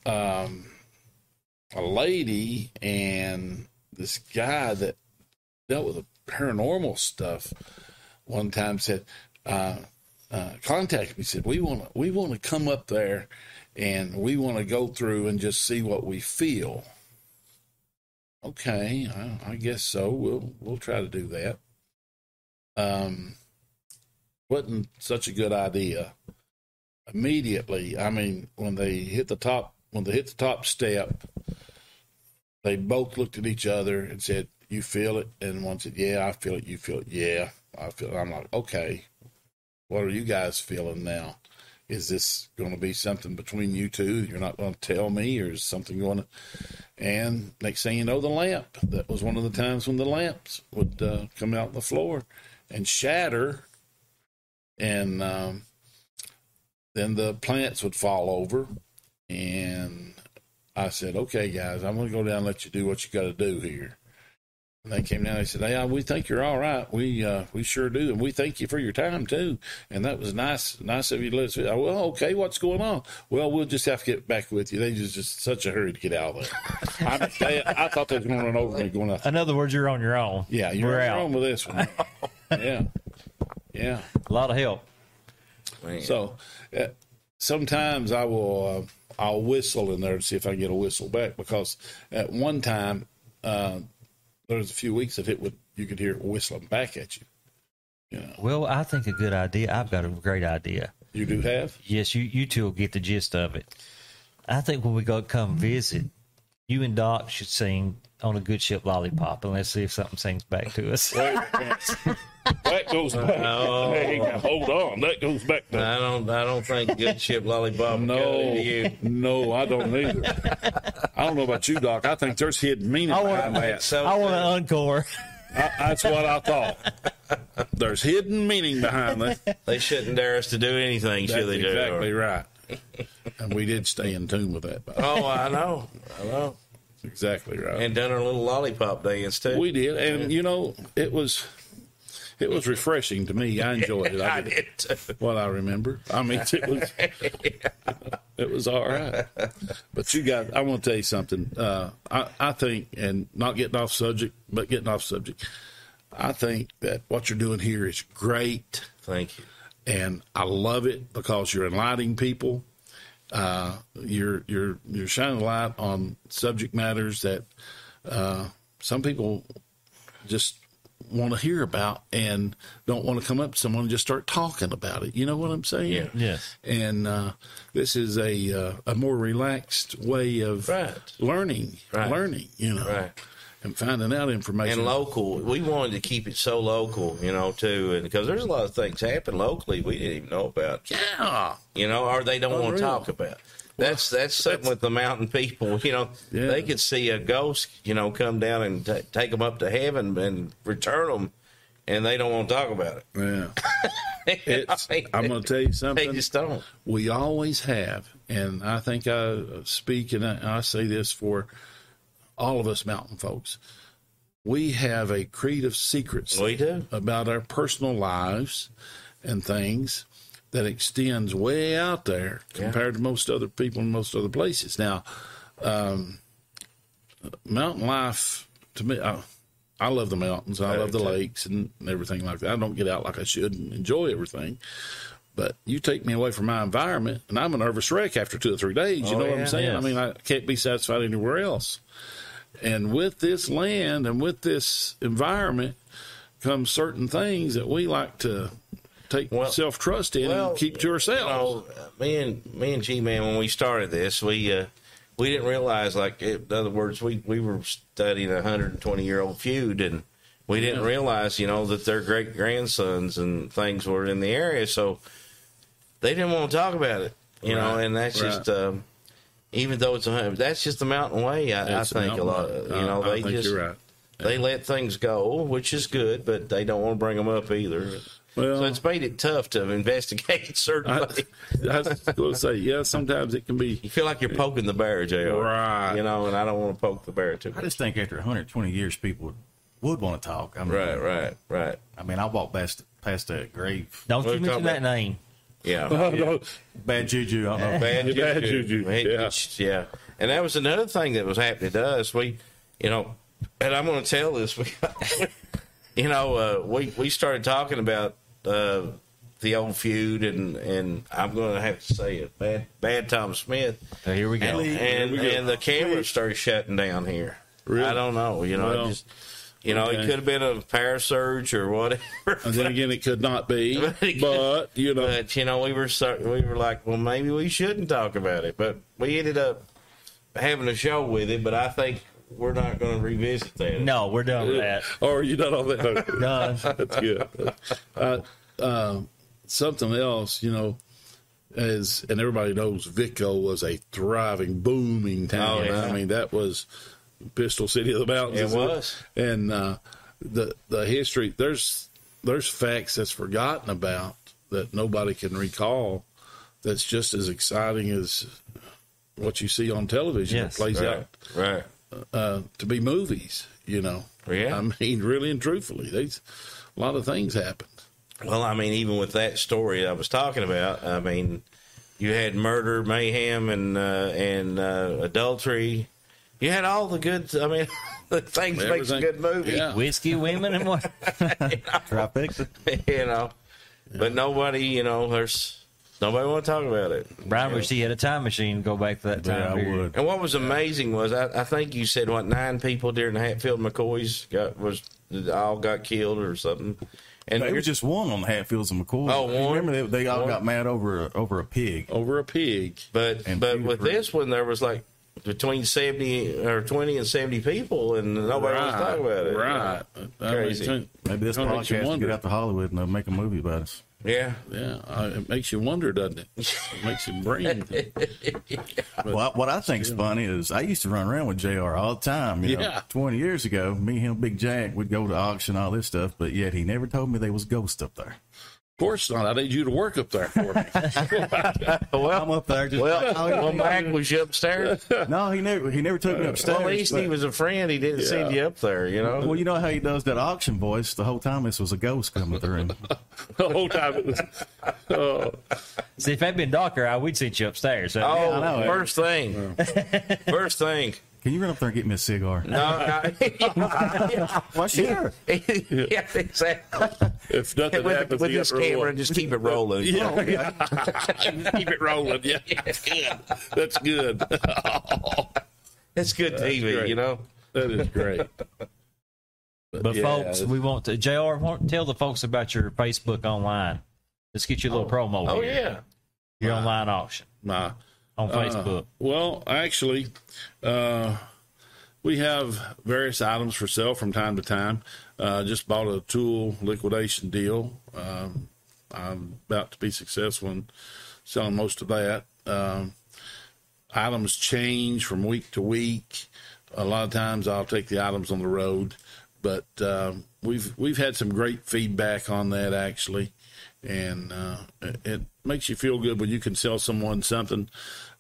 Um, a lady and this guy that dealt with the paranormal stuff one time said, uh, uh, contacted me. Said we want to we want to come up there and we want to go through and just see what we feel. Okay, I, I guess so. We'll we'll try to do that. Um, wasn't such a good idea immediately. I mean, when they hit the top, when they hit the top step, they both looked at each other and said, "You feel it?" And one said, "Yeah, I feel it." You feel it? Yeah, I feel it. I'm like, okay, what are you guys feeling now? Is this going to be something between you two? You're not going to tell me, or is something going to? And next thing you know, the lamp. That was one of the times when the lamps would uh, come out the floor and shatter, and um, then the plants would fall over. And I said, okay, guys, I'm going to go down and let you do what you got to do here. And they came down. They said, "Hey, we think you're all right. We uh, we sure do, and we thank you for your time too. And that was nice, nice of you to listen. I, well, okay, what's going on? Well, we'll just have to get back with you. They just just such a hurry to get out of there. I, they, I thought they was going to run over me. Going, up. In other words, you're on your own. yeah, you're We're wrong out. with this one. yeah, yeah. A lot of help. Man. So uh, sometimes I will uh, I'll whistle in there to see if I can get a whistle back because at one time uh, there was a few weeks that it would you could hear it whistling back at you. You know, Well, I think a good idea. I've got a great idea. you do have. Yes, you you two will get the gist of it. I think when we go come visit, you and Doc should sing on a good ship lollipop, and let's see if something sings back to us. That goes back. Oh. Hey, hold on, that goes back to. I don't. I don't think good ship lollipop. No, No, you. no, I don't either. I don't know about you, Doc. I think there's hidden meaning I want- behind that. So I want an encore. I, that's what I thought. There's hidden meaning behind that. they shouldn't dare us to do anything, That's should they? do? exactly right. And we did stay in tune with that. Oh, I know. I know. exactly right. And done our little lollipop dance too. we did, and you know, it was it was refreshing to me. I enjoyed it. I I did. did. What I remember. I mean, it was it was all right. But you guys, I want to tell you something. Uh, I I think, and not getting off subject, but getting off subject. I think that what you're doing here is great. Thank you. And I love it because you're enlightening people. Uh, you're you're you're shining a light on subject matters that uh, some people just want to hear about and don't want to come up to someone and just start talking about it. You know what I'm saying? Yeah. Yes. And uh, this is a uh, a more relaxed way of Right. learning, Right. learning. You know, Right. And finding out information. and local. We wanted to keep it so local, you know, too, and because there's a lot of things happen locally we didn't even know about, yeah, you know, or they don't oh, want to talk about. That's that's something with the mountain people, you know. Yeah. They could see a ghost, you know, come down and ta take them up to heaven and return them, and they don't want to talk about yeah. it. It's, I I'm going to tell you they something. just don't. we always have, and I think I speak and I, I say this for all of us mountain folks. We have a creed of secrets We do. about our personal lives and things that extends way out there compared to most other people in most other places. Now, um, mountain life to me, I, I love the mountains. I I love the too. lakes and everything like that. I don't get out like I should and enjoy everything. But you take me away from my environment, and I'm a nervous wreck after two or three days. You Oh, know what yeah. I'm saying? I mean, I can't be satisfied anywhere else. And with this land and with this environment comes certain things that we like to take Well- self trust in Well, and keep to ourselves. You know, me and me and G Man, when we started this, we uh, we didn't realize, like, in other words, we we were studying a hundred and twenty year old feud, and we didn't realize, you know, that their great grandsons and things were in the area, so they didn't want to talk about it, you know, and that's right. just. Um, even though it's a hundred, that's just the mountain way. I, I think a lot. Of, you know, I they think just you're right. they let things go, which is good, but they don't want to bring them up either. Well, so it's made it tough to investigate certain I, things. I was going to say, yeah, sometimes it can be. You feel like you're poking the bear, Jr. Right. You know, and I don't want to poke the bear too I just think after 120 years, people would, would want to talk. I mean, Right, right, right. I mean, I walked past past that grave. Don't We're you mention talking that name. Yeah. Bad juju. Know. Bad juju. Bad juju, yeah. it's- yeah. And that was another thing that was happening to us. We, you know, and I'm going to tell this. We, you know, uh, we we started talking about uh, the old feud, and and I'm going to have to say it. Bad, bad Tom Smith. So here we go. and we go. and the cameras started shutting down here. Really? I don't know. You know, Well, just you know, okay. it could have been a parasurge or whatever. And then again, it could not be. But, you know, But you know, we were start, we were like, well, maybe we shouldn't talk about it. But we ended up having a show with it. But I think we're not going to revisit that. No, we're done with that. or you done all that. Done. That's good. Uh, uh, something else, you know, as and everybody knows, Vicco was a thriving, booming town. Oh, yeah. I mean, that was Pistol City of the Mountains. It was. and uh, the the history. There's there's facts that's forgotten about that nobody can recall. That's just as exciting as what you see on television. Yes. it plays Right. out Right. uh, to be movies. You know. Yeah. I mean, really and truthfully, there's a lot of things happened. Well, I mean, even with that story I was talking about, I mean, you had murder, mayhem, and uh, and uh, adultery. You had all the good. I mean, the things that makes a good movie. Yeah. Whiskey, women, and what? Trifecta. you know. But nobody, you know, there's nobody want to talk about it. Brian wish he had a time machine to go back to that time Yeah, I period. would. And what was amazing was I, I think you said what nine people during the Hatfield McCoys got was all got killed or something. And there was just one on the Hatfields and McCoys. Oh, one? Remember they, they all One? got mad over a, over a pig. Over a pig. but and but two with three. this one there was like between seventy or twenty and seventy people and nobody was talking about it. Right. I Crazy. mean, Maybe this Kinda podcast will get out to Hollywood and they'll make a movie about us. Yeah. Yeah, uh, it makes you wonder, doesn't it? It makes you brain. Well, I- what I think's funny is I used to run around with Jr. all the time. You know, Yeah. twenty years ago, me, him, Big Jack, would go to auction, all this stuff, but yet he never told me there was ghosts up there. Of course not. I need you to work up there for me. I'm up there just. Well, well, Mac was you upstairs. no, he never he never took me upstairs. Well, at least but- he was a friend. He didn't send you up there. You know. Well, you know how he does that auction voice. The whole time this was a ghost coming through. The whole time it was. Oh, See, if it had been darker, I would sit you upstairs. So, Oh, I know. first thing. first thing. Can you run up there and get me a cigar? No, I, Well, sure. yeah, exactly. if nothing With, happens, with this got to roll camera, up. just keep it rolling. Yeah, oh, keep it rolling. Yeah, that's good. that's good. That's good TV, great. you know. that is great. But yeah, folks, we want to Jr. Want, tell the folks about your Facebook online. Let's get you a little oh. promo. Oh here. yeah. your online auction my on Facebook. Well, actually, uh, we have various items for sale from time to time. Uh, just bought a tool liquidation deal. Um, I'm about to be successful in selling most of that. Um, items change from week to week. A lot of times, I'll take the items on the road, but um, we've we've had some great feedback on that actually, and uh, it, it makes you feel good when you can sell someone something,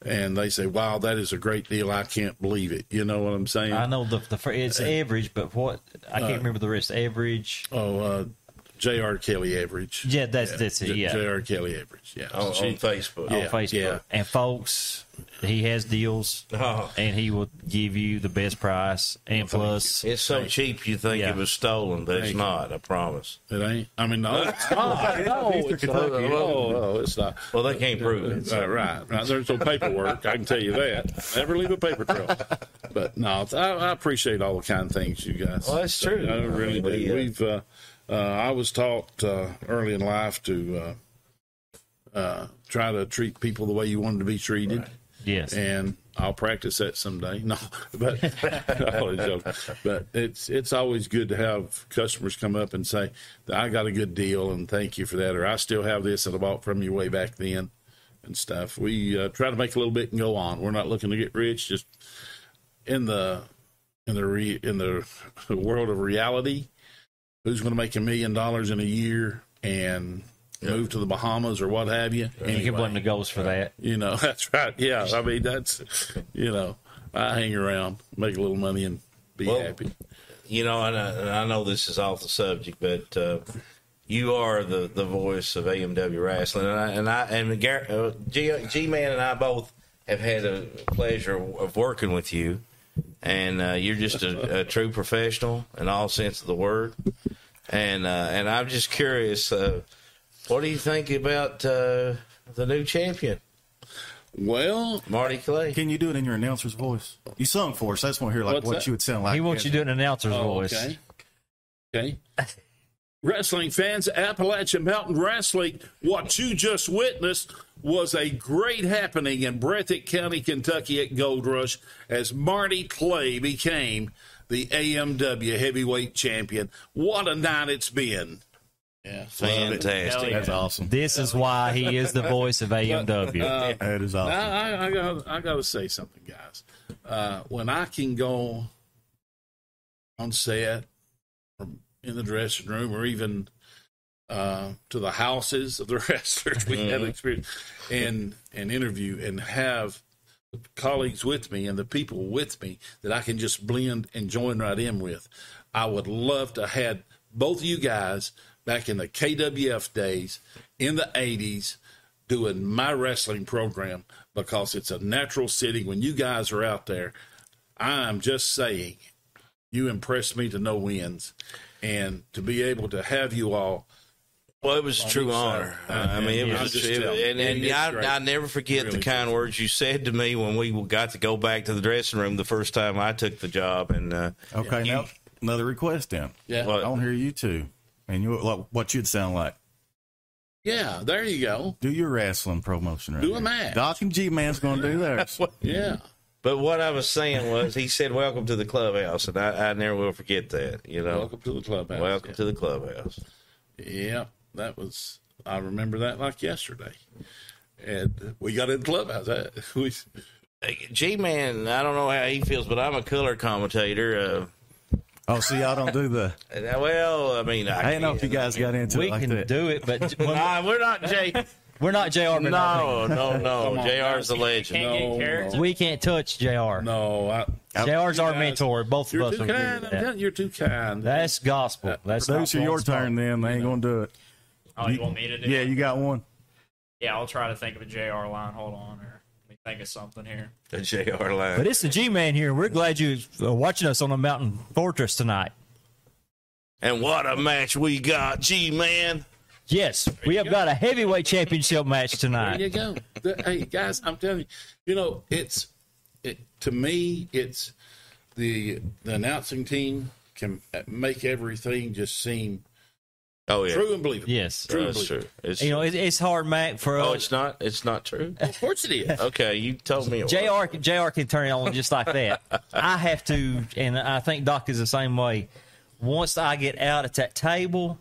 and they say, "Wow, that is a great deal! I can't believe it." You know what I'm saying? I know the the it's average, but what I can't remember the rest. Average. Oh, uh, J.R. Kelly average. Yeah, that's that's it. Yeah, J.R. Kelly average. Yeah. On, She- on Facebook. on Yeah, Facebook. yeah. And folks, he has deals, Oh. and he will give you the best price and plus. It's so cheap you think Yeah. it was stolen, but it's you. not. I promise. It ain't. I mean, no, it's not. No, it's not. Oh, no, it's not. Well, they can't prove it. Uh, right, right. There's no paperwork. I can tell you that. Never leave a paper trail. But no, I, I appreciate all the kind things you guys. Well, that's true. I really do. We, uh, We've. Uh, uh, I was taught uh, early in life to uh, uh, try to treat people the way you wanted to be treated. Yes. and I'll practice that someday. No, but no, but it's it's always good to have customers come up and say, "I got a good deal, and thank you for that," or "I still have this that I bought from you way back then," and stuff. We uh, try to make a little bit and go on. We're not looking to get rich. Just in the in the re, in the world of reality, who's going to make a million dollars in a year and move to the Bahamas or what have you? and you can blame the ghost for that. You know, that's right. Yeah, I mean that's you know, I hang around, make a little money, and be Well, happy. You know, and I, and I know this is off the subject, but uh, you are the, the voice of AMW wrestling, and I and I and uh, G G Man and I both have had a pleasure of working with you, and uh, you're just a, a true professional in all sense of the word, and uh, and I'm just curious, uh, what do you think about uh, the new champion, Well, Marty Clay? Can you do it in your announcer's voice? You sung for us. I just want to hear like What's what that? you would sound like. He wants you to do an announcer's voice. Oh, okay, okay. Wrestling fans, Appalachian Mountain Wrestling, what you just witnessed was a great happening in Breathitt County, Kentucky at Gold Rush as Marty Clay became the AMW heavyweight champion. What a night it's been. Yeah. Fantastic. That's awesome. This is why he is the voice of AMW. That is awesome. Now, I, I got I got to say something, guys. Uh, when I can go on set, or in the dressing room, or even uh, to the houses of the wrestlers we had experience, and and interview and have the colleagues with me and the people with me that I can just blend and join right in with. I would love to had both of you guys back in the KWF days in the 80s doing my wrestling program because it's a natural setting when you guys are out there. I'm just saying, you impressed me to no ends. And to be able to have you all Well, it was a true honor. side. I mean, it Yeah, was, just it- tell and, and It's I, great. I never forget Really the kind words you said to me when we got to go back to the dressing room the first time I took the job. And uh, Okay, you- now another request then. Yeah. What? I want to hear you two, and you like what you'd sound like. Yeah, there you go. Do your wrestling promotion right Do a there. match. Doc and G Man's going to do theirs. Yeah. but what I was saying was, he said, "Welcome to the clubhouse," and I, I never will forget that. You know, Welcome to the clubhouse. welcome to the clubhouse. Yeah, that was. I remember that like yesterday. And we got in the clubhouse. That- We, G Man, I don't know how he feels, but I'm a color commentator. Oh, see, y'all don't do the. Uh, well, I mean, I, I didn't know if you guys got into We it like can that. do it, but Nah, we're not J. we're not JR. but no, no, no. Come on, Jr's the legend. Can't No, no. We can't touch JR. no, I, JR's our guys- mentor. Both of you're us too agree kind. that. you, you're too kind. That's gospel. That's Producer, not your turn then. They ain't going to do it. Oh, you want me to do Yeah, it? you got one. Yeah, I'll try to think of a JR line. Hold on. Or let me think of something here. The Jr. line. But it's the G Man here. We're glad you are uh, watching us on the Mountain Fortress tonight. And what a match we got, G man. Yes, we have got a heavyweight championship match tonight. There you go. The- hey guys, I'm telling you, you know, it's it to me, it's the the announcing team can make everything just seem Oh yeah, true and believable. Yes. True that's true. It's, You know, it, it's hard, Mac, for oh, us. it's not. It's not true. Of course it is. Okay, you told me. It was. JR, JR can turn it on just like that. I have to, and I think Doc is the same way. Once I get out at that table,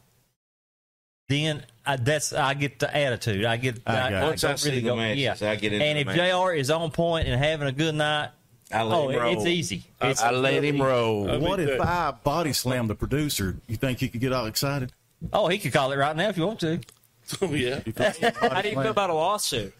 then I, that's I get the attitude. I get. I got it. Once I don't see the matches, I get into And the if matches. JR is on point and having a good night, I let oh, him roll. it's easy. It's, I let him roll. What if I body slammed the producer? You think he could get all excited? Oh, he could call it right now if you want to. Oh yeah. How do you feel about a lawsuit?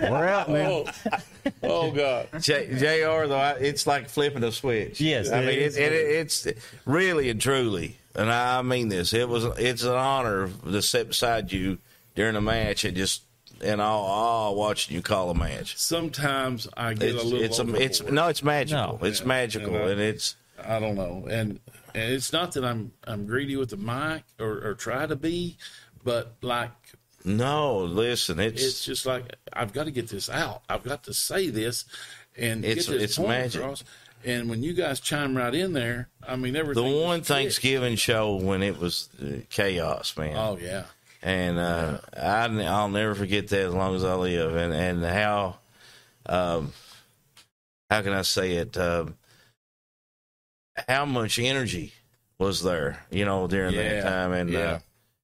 We're out, man. Oh, oh God. J- Jr. though, I, it's like flipping a switch. Yes, I it mean is. it, it, it's really and truly, and I mean this. It was it's an honor to sit beside you during a match and just and all, all watching you call a match. Sometimes I get It's a little. it's a, it's no, it's magical. No. It's Yeah. magical, And I- and it's I don't know, and and it's not that I'm I'm greedy with the mic or, or try to be, but like no. Listen, it's it's just like I've got to get this out. I've got to say this, and It's- get this it's point magic. across. And when you guys chime right in there, I mean the one. Thanksgiving show when it was uh, chaos, man. Oh yeah, and uh, I, I'll never forget that as long as I live. And and how, um, how can I say it? Um, how much energy was there, you know, during Yeah, that time, and yeah. uh,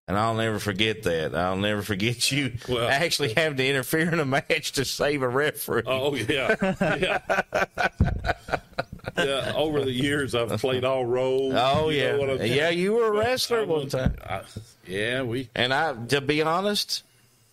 and I'll never forget that. I'll never forget you Well- actually having to interfere in a match to save a referee. Oh yeah, yeah. yeah. Over the years, I've played all roles. Oh, You yeah, what I'm saying? yeah. You were a wrestler I one time, I- yeah, we. and I, to be honest.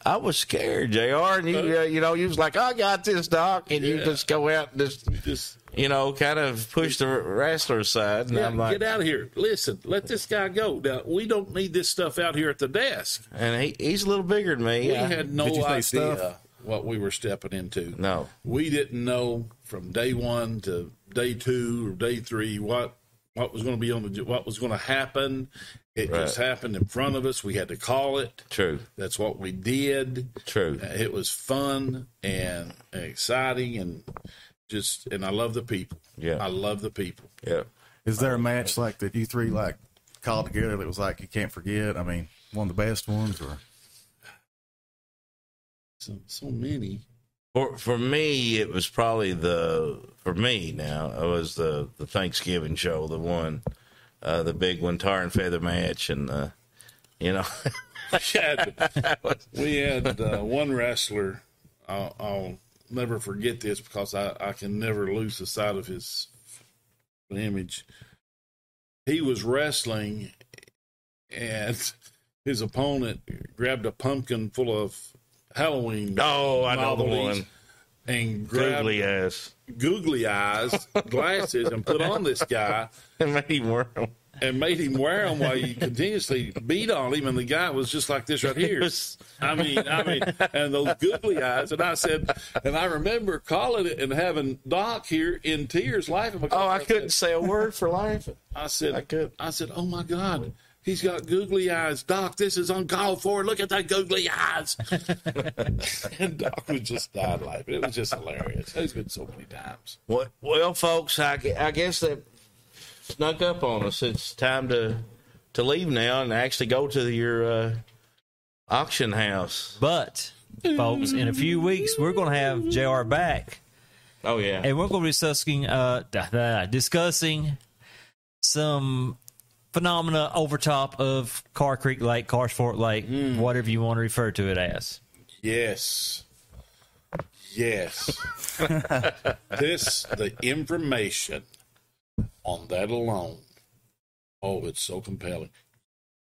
I was scared, Jr. And you, uh, you know, you was like, "I got this, doc," and you just go out and just Just you know, kind of push the wrestler aside. And yeah, I'm like, get out of here. Listen, let this guy go. Now we don't need this stuff out here at the desk. and he, he's a little bigger than me. We I- had no Did you say idea stuff? what we were stepping into. no, We didn't know from day one to day two or day three what what was going to be on the what was going to happen. It just happened in front of us. We had to call it. true, That's what we did. true. It was fun and exciting and just and I love the people. Yeah. I love the people. Yeah. Is there a match like that you three like called together that was like you can't forget? I mean, one of the best ones, or So so many. For for me, it was probably the for me now it was the the Thanksgiving show, the one, uh, the big one, tar and feather match, and uh, you know, We had, we had uh, one wrestler. I'll, I'll never forget this because I, I can never lose the sight of his image. He was wrestling, and his opponent grabbed a pumpkin full of Halloween oh, I know the one, and googly eyes, googly eyes glasses and put on this guy and made him wear 'em. And made him wear them while you continuously beat on him, and the guy was just like this right here. I mean, I mean, and those googly eyes. And I said, and I remember calling it and having Doc here in tears, laughing. Because Oh, I said- couldn't say a word for laughing. I said, I could. I said, oh my God, he's got googly eyes. Doc, this is uncalled for. Look at that googly eyes. and Doc was just died laughing. It was just hilarious. It's been so many times. Well, well, folks, I, I guess that snuck up on us. It's time to to leave now and actually go to your uh, auction house. But, folks, in a few weeks, we're going to have JR back. Oh yeah, and we're going to be discussing uh, da- da- discussing some phenomena over top of Carr Creek Lake, Cars Fort Lake, whatever you want to refer to it as. Yes. Yes. this, the information on that alone. Oh, it's so compelling.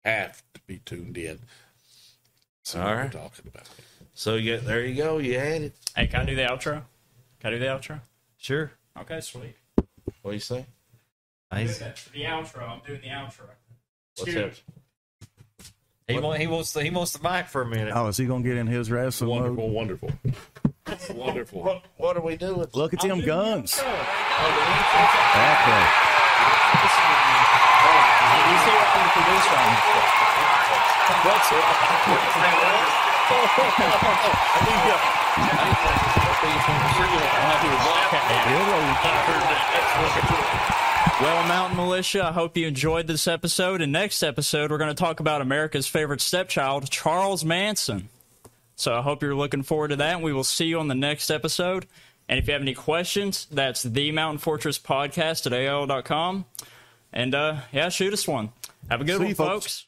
Have to be tuned in. See what right. talking about. so yeah, there you go. You had it. Hey, can I do the outro? Can I do the outro? Sure. Okay, sweet. What do you say? He's, The outro. I'm doing the outro. What's that? he, want, he wants the, he wants the mic for a minute. oh, is he gonna get in his wrestling mode? Wonderful, wonderful. Wonderful. What What are we doing? Look at them guns. Oh, Okay. You see what I'm the producer on this. That's it. Well, Mountain Militia, I hope you enjoyed this episode. And next episode, we're going to talk about America's favorite stepchild, Charles Manson. So I hope you're looking forward to that. We will see you on the next episode. And if you have any questions, that's the Mountain Fortress Podcast at AOL.com. And uh, yeah, shoot us one. Have a good See one, folks. folks.